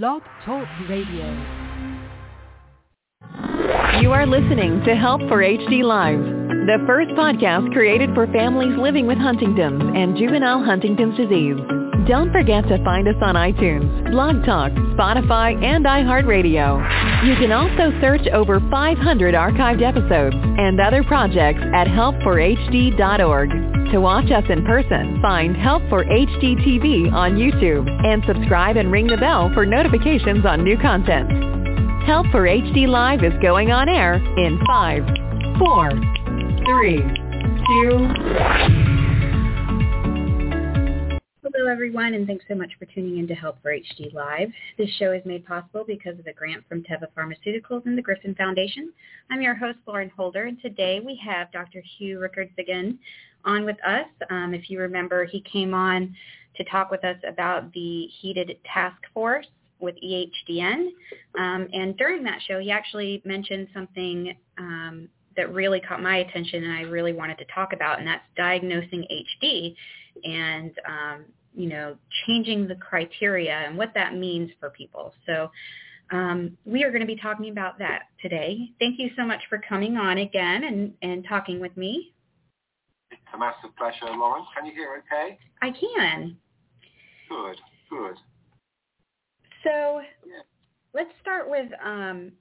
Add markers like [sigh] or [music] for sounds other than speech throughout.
Blog Talk Radio. You are listening to Help for HD Live, the first podcast created for families living with Huntington's and juvenile Huntington's disease. Don't forget to find us on iTunes, Blog Talk, Spotify, and iHeartRadio. You can also search over 500 archived episodes and other projects at helpforhd.org. To watch us in person, find Help for HD TV on YouTube and subscribe and ring the bell for notifications on new content. Help for HD Live is going on air in 5, 4, 3, 2, Hello, everyone, and thanks so much for tuning in to Help for HD Live. This show is made possible because of a grant from Teva Pharmaceuticals and the Griffin Foundation. I'm your host, Lauren Holder, and today we have Dr. Hugh Rickards again on with us. Um, if you remember, he came on to talk with us about the heated task force with EHDN. Um, and during that show, he actually mentioned something um, that really caught my attention and I really wanted to talk about, and that's diagnosing HD and, um, you know, changing the criteria and what that means for people. So um, we are going to be talking about that today. Thank you so much for coming on again and, and talking with me. It's a massive pleasure, Lauren. Can you hear okay? I can. Good, good. So Yeah. let's start with um,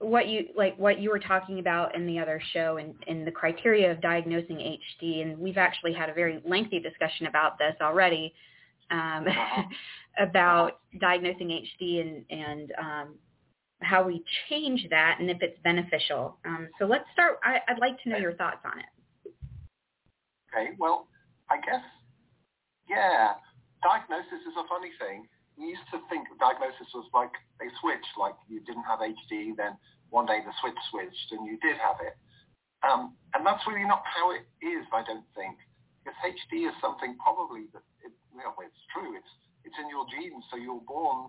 what you like what you were talking about in the other show and, and the criteria of diagnosing HD. And we've actually had a very lengthy discussion about this already um, [laughs] about diagnosing HD and and um, how we change that and if it's beneficial. Um, so let's start. I, I'd like to know your thoughts on it. Okay, well, I guess, yeah, diagnosis is a funny thing. We used to think diagnosis was like a switch, like you didn't have HD, then one day the switch switched and you did have it. Um, and that's really not how it is, I don't think. Because HD is something probably that, it, you know, it's true, it's, it's in your genes, so you're born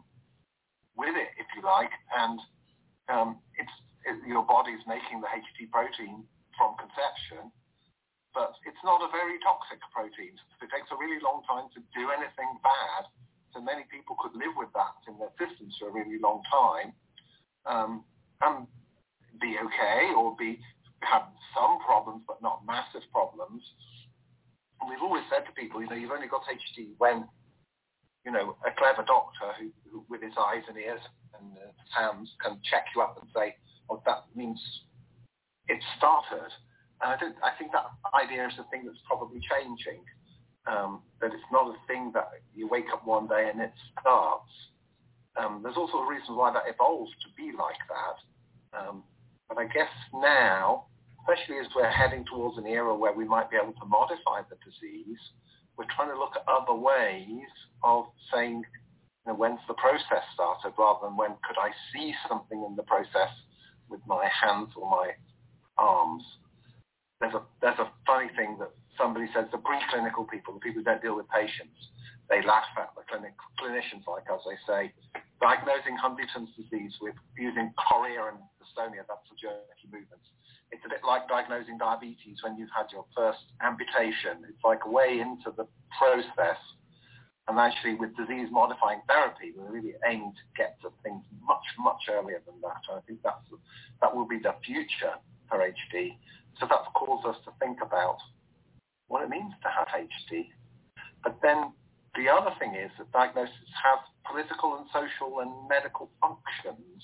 with it, if you like, and um, it's it, your body's making the HD protein from conception, but it's not a very toxic protein. It takes a really long time to do anything bad, so many people could live with that in their systems for a really long time um, and be okay or be have some problems but not massive problems. And we've always said to people, you know, you've only got HD when you know, a clever doctor who, who with his eyes and ears and uh, hands can check you up and say, oh, that means it started. And I, don't, I think that idea is a thing that's probably changing, um, that it's not a thing that you wake up one day and it starts. Um, there's also a reason why that evolves to be like that. Um, but I guess now, especially as we're heading towards an era where we might be able to modify the disease, we're trying to look at other ways of saying, you know, when's the process started rather than when could I see something in the process with my hands or my arms. There's a, there's a funny thing that somebody says the preclinical people, the people who don't deal with patients, they laugh at the clinic, clinicians like us. They say, diagnosing Huntington's disease with using chorea and dystonia, that's the jerky movements. It's a bit like diagnosing diabetes when you've had your first amputation. It's like way into the process. And actually with disease-modifying therapy, we're really aiming to get to things much, much earlier than that. And I think that's, that will be the future for HD. So that's caused us to think about what it means to have HD. But then the other thing is that diagnosis has political and social and medical functions.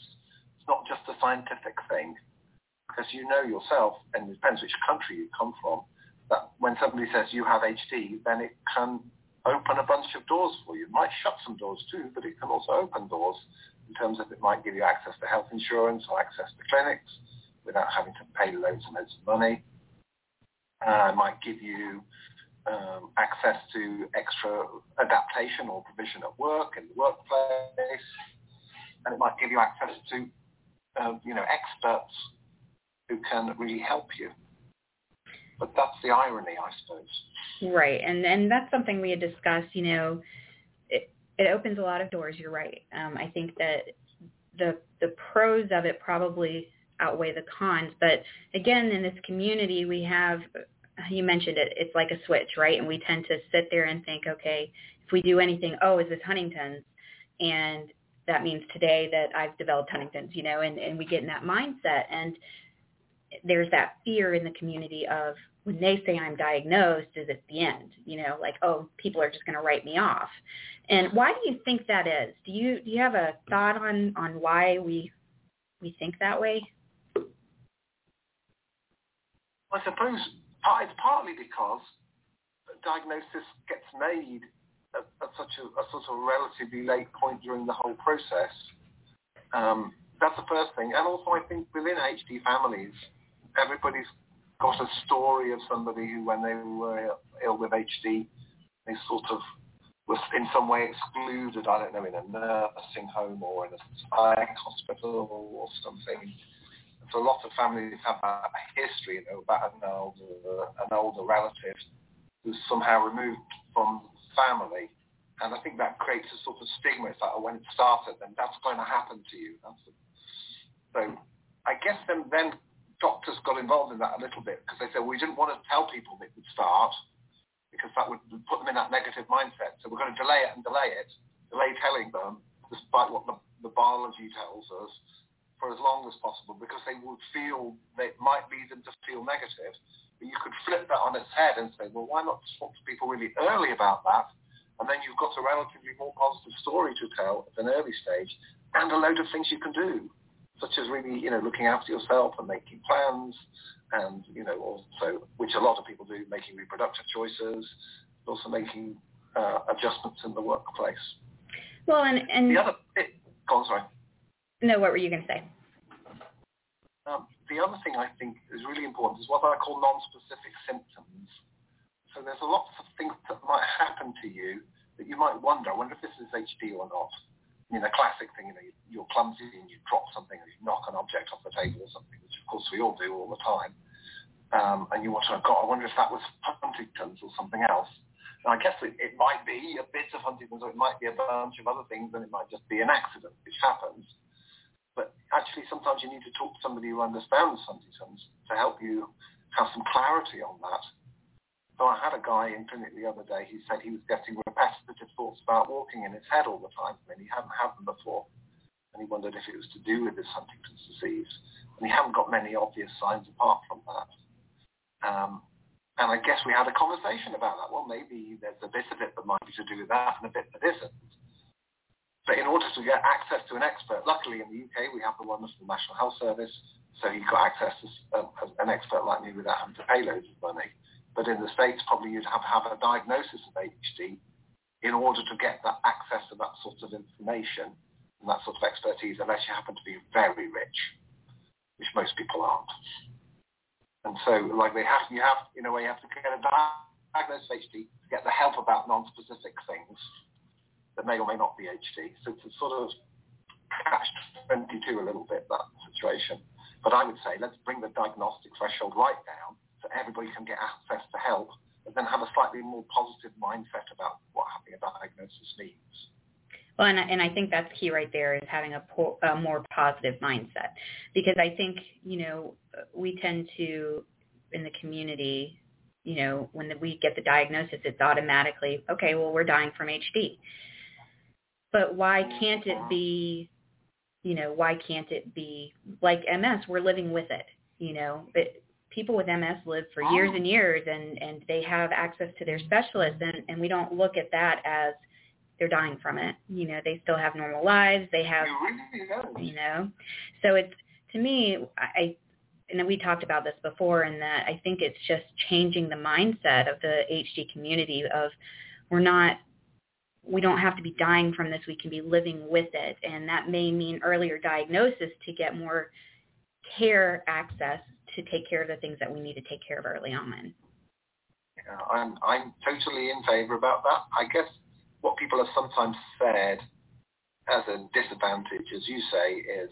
It's not just a scientific thing because you know yourself, and it depends which country you come from, that when somebody says you have HD, then it can open a bunch of doors for you. It might shut some doors too, but it can also open doors in terms of it might give you access to health insurance or access to clinics without having to pay loads and loads of money. Uh, might give you um, access to extra adaptation or provision at work in the workplace, and it might give you access to, uh, you know, experts who can really help you. But that's the irony, I suppose. Right, and and that's something we had discussed. You know, it it opens a lot of doors. You're right. Um, I think that the the pros of it probably outweigh the cons. But again, in this community, we have you mentioned it. It's like a switch, right? And we tend to sit there and think, okay, if we do anything, oh, is this Huntington's? And that means today that I've developed Huntington's, you know, and, and we get in that mindset. And there's that fear in the community of when they say I'm diagnosed, is it the end? You know, like, oh, people are just going to write me off. And why do you think that is? Do you do you have a thought on on why we we think that way? I suppose it's partly because diagnosis gets made at, at such a, a, sort of relatively late point during the whole process. Um, that's the first thing. And also I think within HD families, everybody's got a story of somebody who when they were ill with HD, they sort of was in some way excluded, I don't know, in a nursing home or in a psych hospital or something. So a lot of families have a history, you know, about an older, an older relative who's somehow removed from family. And I think that creates a sort of stigma. It's like, oh, when it started, then that's going to happen to you. That's a, so I guess then, then doctors got involved in that a little bit because they said well, we didn't want to tell people it would start because that would put them in that negative mindset. So we're going to delay it and delay it, delay telling them, despite what the, the biology tells us, for as long as possible because they would feel that it might lead them to feel negative. But you could flip that on its head and say, well, why not talk to people really early about that? And then you've got a relatively more positive story to tell at an early stage and a load of things you can do, such as really, you know, looking after yourself and making plans and, you know, also, which a lot of people do, making reproductive choices, also making uh, adjustments in the workplace. Well, and, and the other, it, go on, sorry. No, what were you going to say? Um, the other thing I think is really important is what I call non-specific symptoms. So there's a lot of things that might happen to you that you might wonder, I wonder if this is HD or not. I mean, the classic thing, you know, you're clumsy and you drop something or you knock an object off the table or something, which of course we all do all the time. Um, and you want to, God, I wonder if that was Huntington's or something else. And I guess it, it might be a bit of Huntington's or it might be a bunch of other things and it might just be an accident, which happens. But actually, sometimes you need to talk to somebody who understands Huntington's to help you have some clarity on that. So I had a guy in clinic the other day who said he was getting repetitive thoughts about walking in his head all the time, and he hadn't had them before. And he wondered if it was to do with this Huntington's disease. And he hadn't got many obvious signs apart from that. Um, and I guess we had a conversation about that. Well, maybe there's a bit of it that might be to do with that and a bit that isn't. But in order to get access to an expert, luckily in the UK we have the wonderful National Health Service, so he got access to um, an expert like me without having to pay loads of money. But in the States, probably you'd have to have a diagnosis of HD in order to get that access to that sort of information and that sort of expertise, unless you happen to be very rich, which most people aren't. And so, like they have, you have, in a way, you have to get a diagnosis of HD to get the help about non-specific things that may or may not be HD. So it's a sort of catch 22 a little bit, that situation. But I would say let's bring the diagnostic threshold right down so everybody can get access to help and then have a slightly more positive mindset about what having a diagnosis means. Well, and, and I think that's key right there is having a, po- a more positive mindset because I think, you know, we tend to, in the community, you know, when we get the diagnosis, it's automatically, okay, well, we're dying from HD. But why can't it be, you know, why can't it be like MS? We're living with it, you know. But people with MS live for years and years, and and they have access to their specialists, and and we don't look at that as they're dying from it. You know, they still have normal lives. They have, you know, so it's to me, I and we talked about this before, and that I think it's just changing the mindset of the HD community of we're not we don't have to be dying from this. We can be living with it. And that may mean earlier diagnosis to get more care access to take care of the things that we need to take care of early on. Yeah, I'm, I'm totally in favor about that. I guess what people have sometimes said as a disadvantage, as you say, is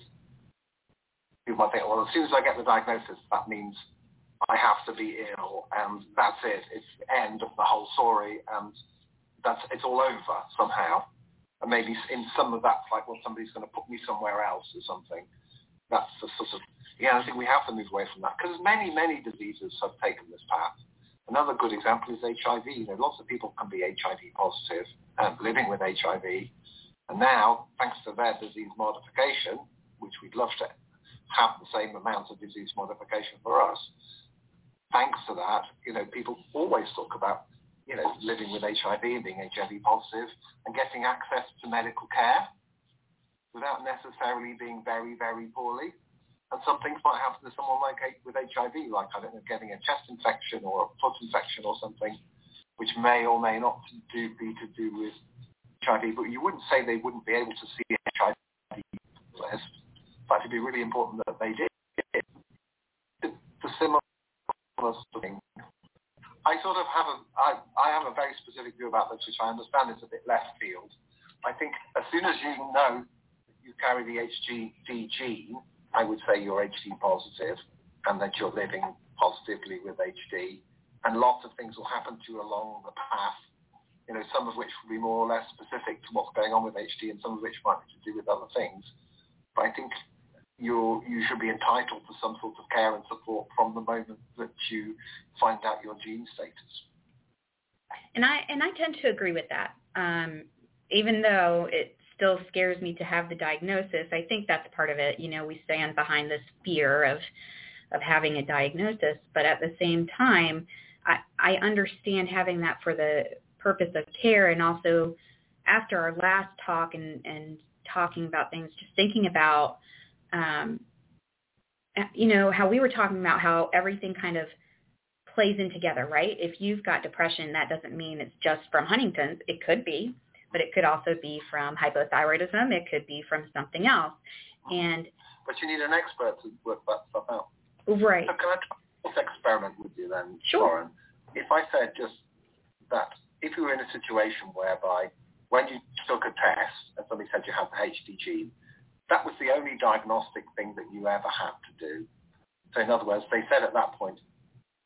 people might think, well, as soon as I get the diagnosis, that means I have to be ill and that's it. It's the end of the whole story and that's it's all over somehow. And maybe in some of that, like, well, somebody's going to put me somewhere else or something. That's the sort of, yeah, I think we have to move away from that because many, many diseases have taken this path. Another good example is HIV. You know, lots of people can be HIV positive and living with HIV, And now, thanks to their disease modification, which we'd love to have the same amount of disease modification for us, thanks to that, you know, people always talk about, you know, living with HIV and being HIV positive and getting access to medical care without necessarily being very, very poorly. And some things might happen to someone like with HIV, like I don't know, getting a chest infection or a foot infection or something, which may or may not do, be to do with HIV. But you wouldn't say they wouldn't be able to see HIV list. Fact, it'd be really important that they did. The similar thing. I sort of have a, I, I have a very specific view about this, which I understand is a bit left field. I think as soon as you know that you carry the HD gene, I would say you're HD positive and that you're living positively with HD. And lots of things will happen to you along the path, you know, some of which will be more or less specific to what's going on with HD and some of which might be to do with other things. But I think you you should be entitled to some sort of care and support from the moment that you find out your gene status. And I and I tend to agree with that. Um, even though it still scares me to have the diagnosis. I think that's part of it. You know, we stand behind this fear of of having a diagnosis, but at the same time, I, I understand having that for the purpose of care and also after our last talk and, and talking about things, just thinking about, um, you know, how we were talking about how everything kind of plays in together, right? If you've got depression, that doesn't mean it's just from Huntington's. It could be, but it could also be from hypothyroidism. It could be from something else. And but you need an expert to work that stuff out. Right. So can I try this experiment with you then, sure. Lauren? If I said just that, if you were in a situation whereby when you took a test and somebody said you have the HD gene, that was the only diagnostic thing that you ever had to do. So in other words, they said at that point,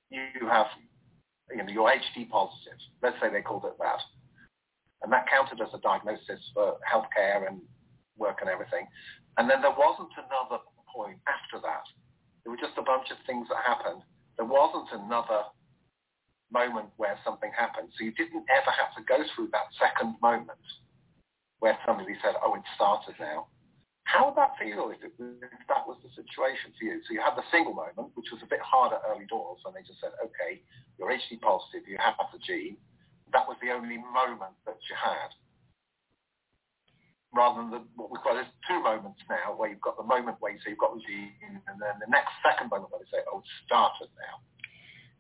you have, you know, you're HD positive. Let's say they called it that and that counted as a diagnosis for healthcare and work and everything. And then there wasn't another point after that. There were just a bunch of things that happened. There wasn't another moment where something happened. So you didn't ever have to go through that second moment where somebody said, oh, it started now. How would that feel if, it, if that was the situation for you? So you had the single moment, which was a bit harder early doors, and they just said, okay, you're HD positive, you have the gene, that was the only moment that you had. Rather than the, what we call there's two moments now where you've got the moment where you say you've got the gene and then the next second moment where they say, oh, it started now.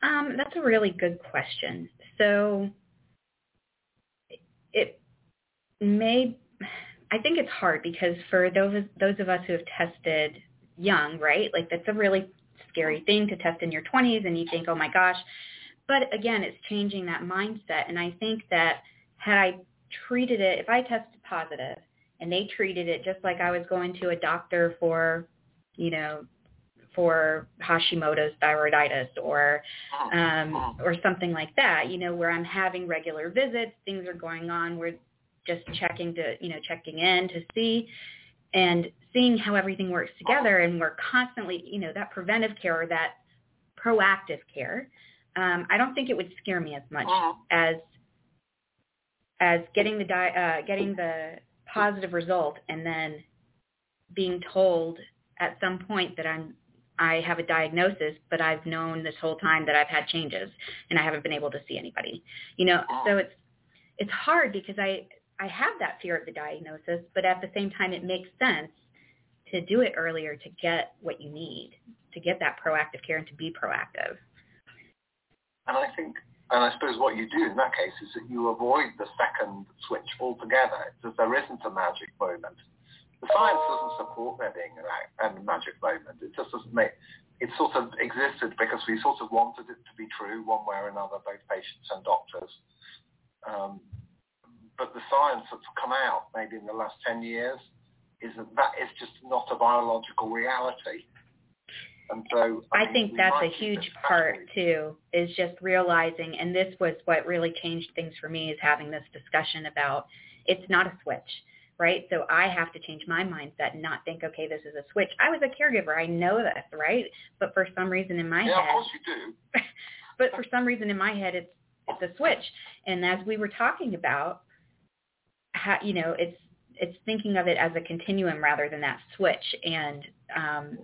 Um, that's a really good question. So it may, I think it's hard because for those those of us who have tested young, right? Like that's a really scary thing to test in your 20s and you think, oh my gosh, but again, it's changing that mindset. And I think that had I treated it, if I tested positive and they treated it just like I was going to a doctor for, you know, for Hashimoto's thyroiditis or um, or something like that, you know, where I'm having regular visits, things are going on, we're just checking to, you know, checking in to see and seeing how everything works together and we're constantly, you know, that preventive care or that proactive care um, I don't think it would scare me as much uh-huh. as as getting the di- uh, getting the positive result and then being told at some point that I'm I have a diagnosis, but I've known this whole time that I've had changes and I haven't been able to see anybody. You know, so it's it's hard because I I have that fear of the diagnosis, but at the same time it makes sense to do it earlier to get what you need, to get that proactive care and to be proactive. And I think, and I suppose what you do in that case is that you avoid the second switch altogether, because there isn't a magic moment. The science doesn't support there being a, a magic moment. It just doesn't make, it sort of existed because we sort of wanted it to be true one way or another, both patients and doctors. Um, but the science that's come out maybe in the last 10 years is that that is just not a biological reality. And so I, I think that's a huge part too, is just realizing, and this was what really changed things for me, is having this discussion about it's not a switch, right? So I have to change my mindset and not think, okay, this is a switch. I was a caregiver, I know this, right? But for some reason in my yeah, head, of course you do. [laughs] but for some reason in my head, it's it's a switch. And as we were talking about, how, you know, it's it's thinking of it as a continuum rather than that switch, and um,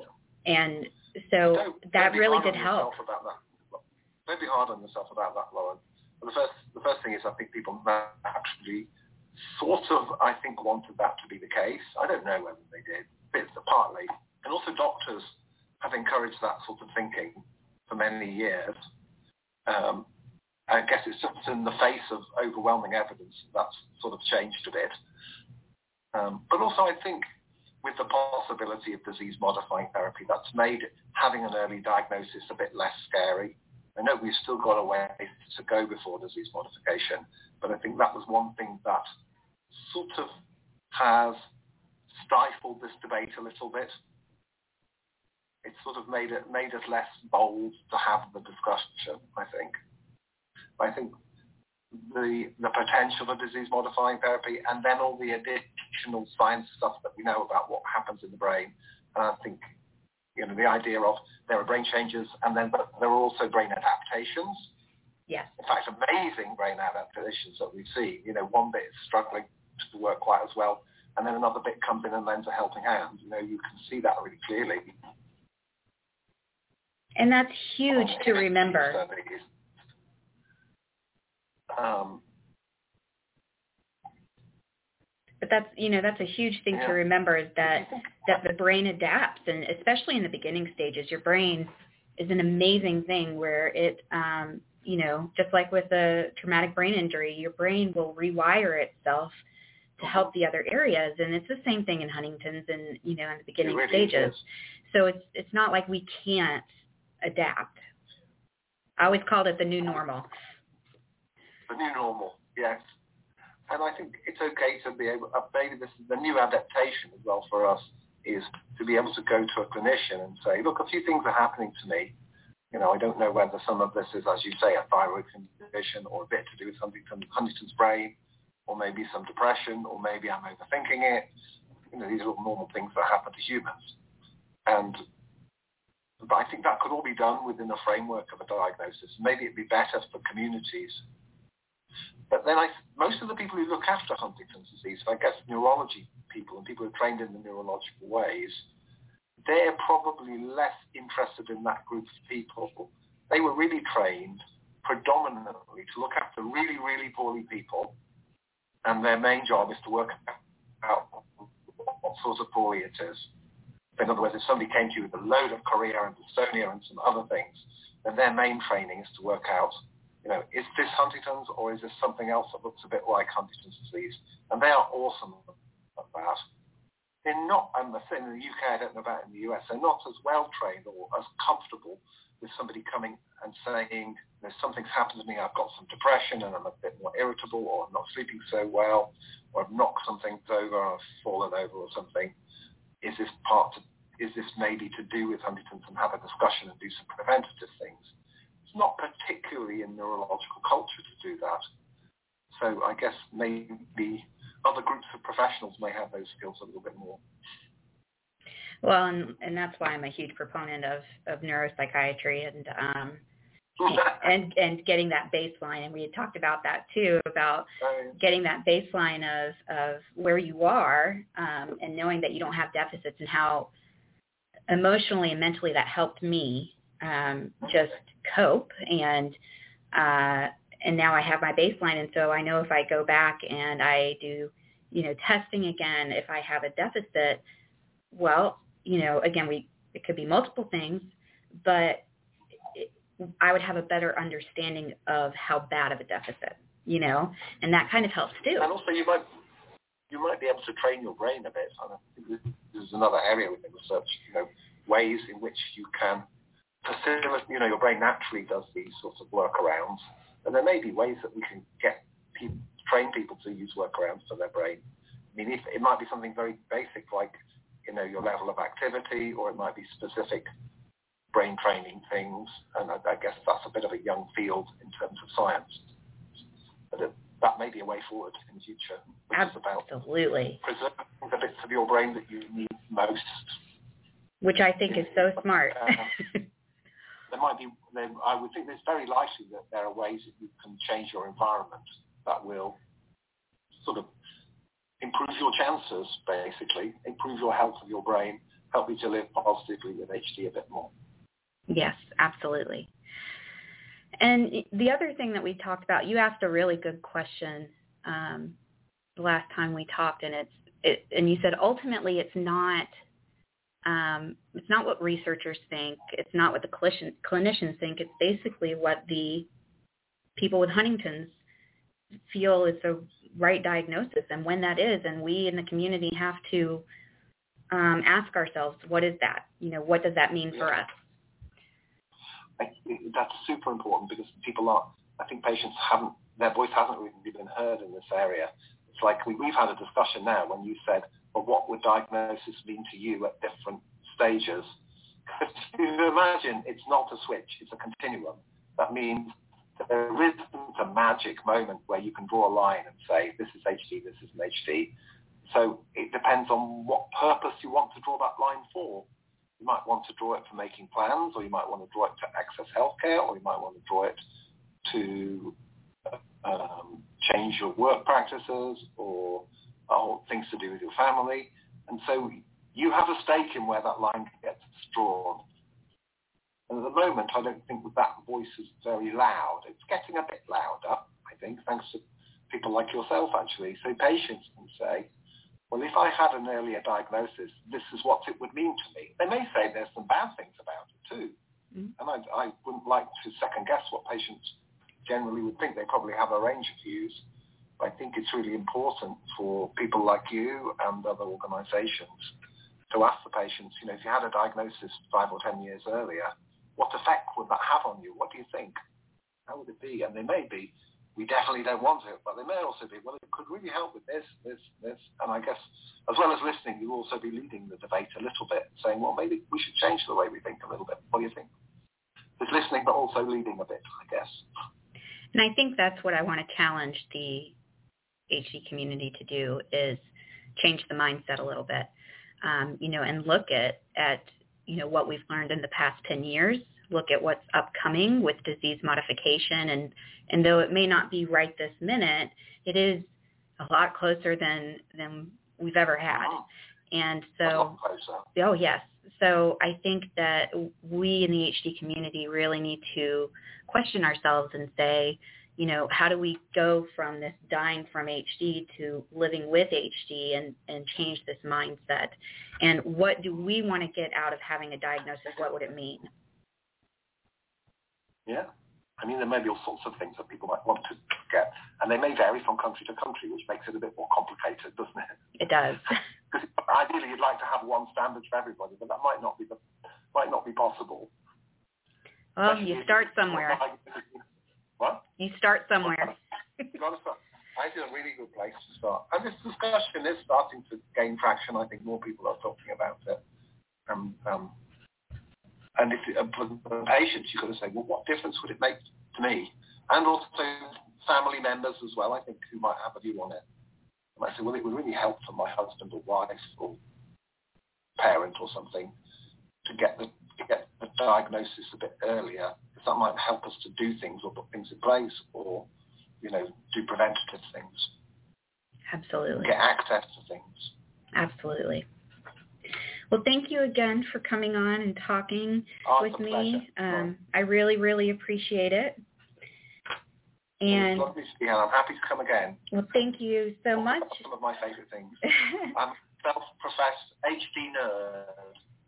and so don't, that don't really did help. That. Don't be hard on yourself about that, Lauren. the first, the first thing is I think people actually sort of, I think, wanted that to be the case. I don't know whether they did, but partly. And also doctors have encouraged that sort of thinking for many years. Um, I guess it's in the face of overwhelming evidence that's sort of changed a bit. Um, but also I think with the possibility of disease-modifying therapy, that's made having an early diagnosis a bit less scary. I know we've still got a way to go before disease modification, but I think that was one thing that sort of has stifled this debate a little bit. It sort of made it made us less bold to have the discussion, I think. I think the the potential for disease modifying therapy and then all the additional science stuff that we know about what happens in the brain. And I think you know the idea of there are brain changes and then but there are also brain adaptations. Yes. In fact, amazing brain adaptations that we see. You know, one bit is struggling to work quite as well, and then another bit comes in and lends a helping hand. You know, you can see that really clearly. And that's huge to remember. Um, but that's you know that's a huge thing yeah. to remember is that that the brain adapts and especially in the beginning stages your brain is an amazing thing where it um you know just like with a traumatic brain injury your brain will rewire itself to help the other areas and it's the same thing in huntington's and you know in the beginning really stages is. so it's it's not like we can't adapt i always called it the new normal the new normal, yes. And I think it's okay to be able, uh, maybe this is the new adaptation as well for us, is to be able to go to a clinician and say, look, a few things are happening to me. You know, I don't know whether some of this is, as you say, a thyroid condition or a bit to do with something from Huntington's brain, or maybe some depression, or maybe I'm overthinking it. You know, these are all normal things that happen to humans. And but I think that could all be done within the framework of a diagnosis. Maybe it'd be better for communities but then I, most of the people who look after Huntington's disease, I guess neurology people and people who are trained in the neurological ways, they're probably less interested in that group of people. They were really trained predominantly to look after really, really poorly people, and their main job is to work out what sort of poorly it is. In other words, if somebody came to you with a load of chorea and dystonia and some other things, then their main training is to work out you know, is this Huntington's or is this something else that looks a bit like Huntington's disease? And they are awesome at that. They're not, I'm saying in the UK, I don't know about in the US, they're not as well trained or as comfortable with somebody coming and saying, there's something's happened to me, I've got some depression and I'm a bit more irritable or I'm not sleeping so well or I've knocked something over or I've fallen over or something. Is this part, to, is this maybe to do with Huntington's and have a discussion and do some preventative things? Not particularly in neurological culture to do that. So I guess maybe other groups of professionals may have those skills a little bit more. Well, and, and that's why I'm a huge proponent of, of neuropsychiatry and um, [laughs] and and getting that baseline. And we had talked about that too, about getting that baseline of of where you are um, and knowing that you don't have deficits and how emotionally and mentally that helped me um, just cope and uh, and now I have my baseline. And so I know if I go back and I do you know testing again if I have a deficit well you know again we it could be multiple things but I would have a better understanding of how bad of a deficit you know and that kind of helps too. And also you might you might be able to train your brain a bit. I think this is another area within research you know ways in which you can facility, you know, your brain naturally does these sorts of workarounds, and there may be ways that we can get people, train people to use workarounds for their brain. I mean, if, it might be something very basic like, you know, your level of activity, or it might be specific brain training things, and I, I guess that's a bit of a young field in terms of science. But it, that may be a way forward in the future. Absolutely. preserving the bits of your brain that you need most. Which I think is so smart. Um, There might be, I would think it's very likely that there are ways that you can change your environment that will sort of improve your chances, basically, improve your health of your brain, help you to live positively with HD a bit more. Yes, absolutely. And the other thing that we talked about, you asked a really good question um, the last time we talked, and it's it, and you said ultimately it's not um, it's not what researchers think, it's not what the clinician, clinicians think. It's basically what the people with Huntington's feel is the right diagnosis and when that is, and we in the community have to um, ask ourselves, what is that? You know, what does that mean for us? I, that's super important because people are, I think patients haven't, their voice hasn't really been heard in this area. It's like we, we've had a discussion now when you said, well, what would diagnosis mean to you at different stages? [laughs] You imagine it's not a switch, it's a continuum. That means there isn't a magic moment where you can draw a line and say, this is HD, this is an HD. So it depends on what purpose you want to draw that line for. You might want to draw it for making plans, or you might want to draw it to access healthcare, or you might want to draw it to um, change your work practices or, or things to do with your family. And so you have a stake in where that line gets drawn. And at the moment, I don't think that, that voice is very loud. It's getting a bit louder, I think, thanks to people like yourself, actually. So patients can say, well, if I had an earlier diagnosis, this is what it would mean to me. They may say there's some bad things about it too. Mm. And I, I wouldn't like to second guess what patients generally would think. They probably have a range of views. I think it's really important for people like you and other organizations to ask the patients, you know, if you had a diagnosis five or ten years earlier, what effect would that have on you? What do you think? How would it be? And they may be we definitely don't want it. But they may also be, well, it could really help with this, this, this. And I guess as well as listening, you'll also be leading the debate a little bit, saying, well, maybe we should change the way we think a little bit. What do you think? It's listening, but also leading a bit, I guess. And I think that's what I want to challenge the HD community to do is change the mindset a little bit, um, you know, and look at, at, you know, what we've learned in the past 10 years look at what's upcoming with disease modification and and though it may not be right this minute, it is a lot closer than than we've ever had. And so oh yes. So I think that we in the HD community really need to question ourselves and say, you know, how do we go from this dying from HD to living with HD and, and change this mindset? And what do we want to get out of having a diagnosis? What would it mean? Yeah. I mean, there may be all sorts of things that people might want to get, and they may vary from country to country, which makes it a bit more complicated, doesn't it? It does. [laughs] Ideally, you'd like to have one standard for everybody, but that might not be the might not be possible. Well, Especially you start somewhere. What? You start somewhere. you got to start. I think a really good place to start. And this discussion is starting to gain traction. I think more people are talking about it. Um, um, and if uh, for the patients, you've got to say, well, what difference would it make to me? And also family members as well, I think, who might have a view on it. I might say, well, it would really help for my husband or wife or parent or something to get the to get the diagnosis a bit earlier, that might help us to do things or put things in place or, you know, do preventative things. Absolutely. Get access to things. Absolutely. Well, thank you again for coming on and talking oh, with me. Um, I really, really appreciate it. And well, I'm happy to come again. Well, thank you so much. Some of my favorite things. [laughs] I'm self-professed HD nerd.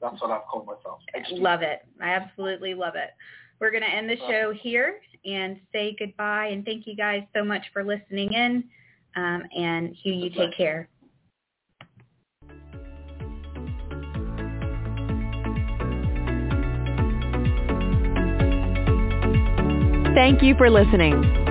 That's what I've called myself. HD. Love it. I absolutely love it. We're going to end the show here and say goodbye. And thank you guys so much for listening in. Um, and Hugh, you take care. Thank you for listening.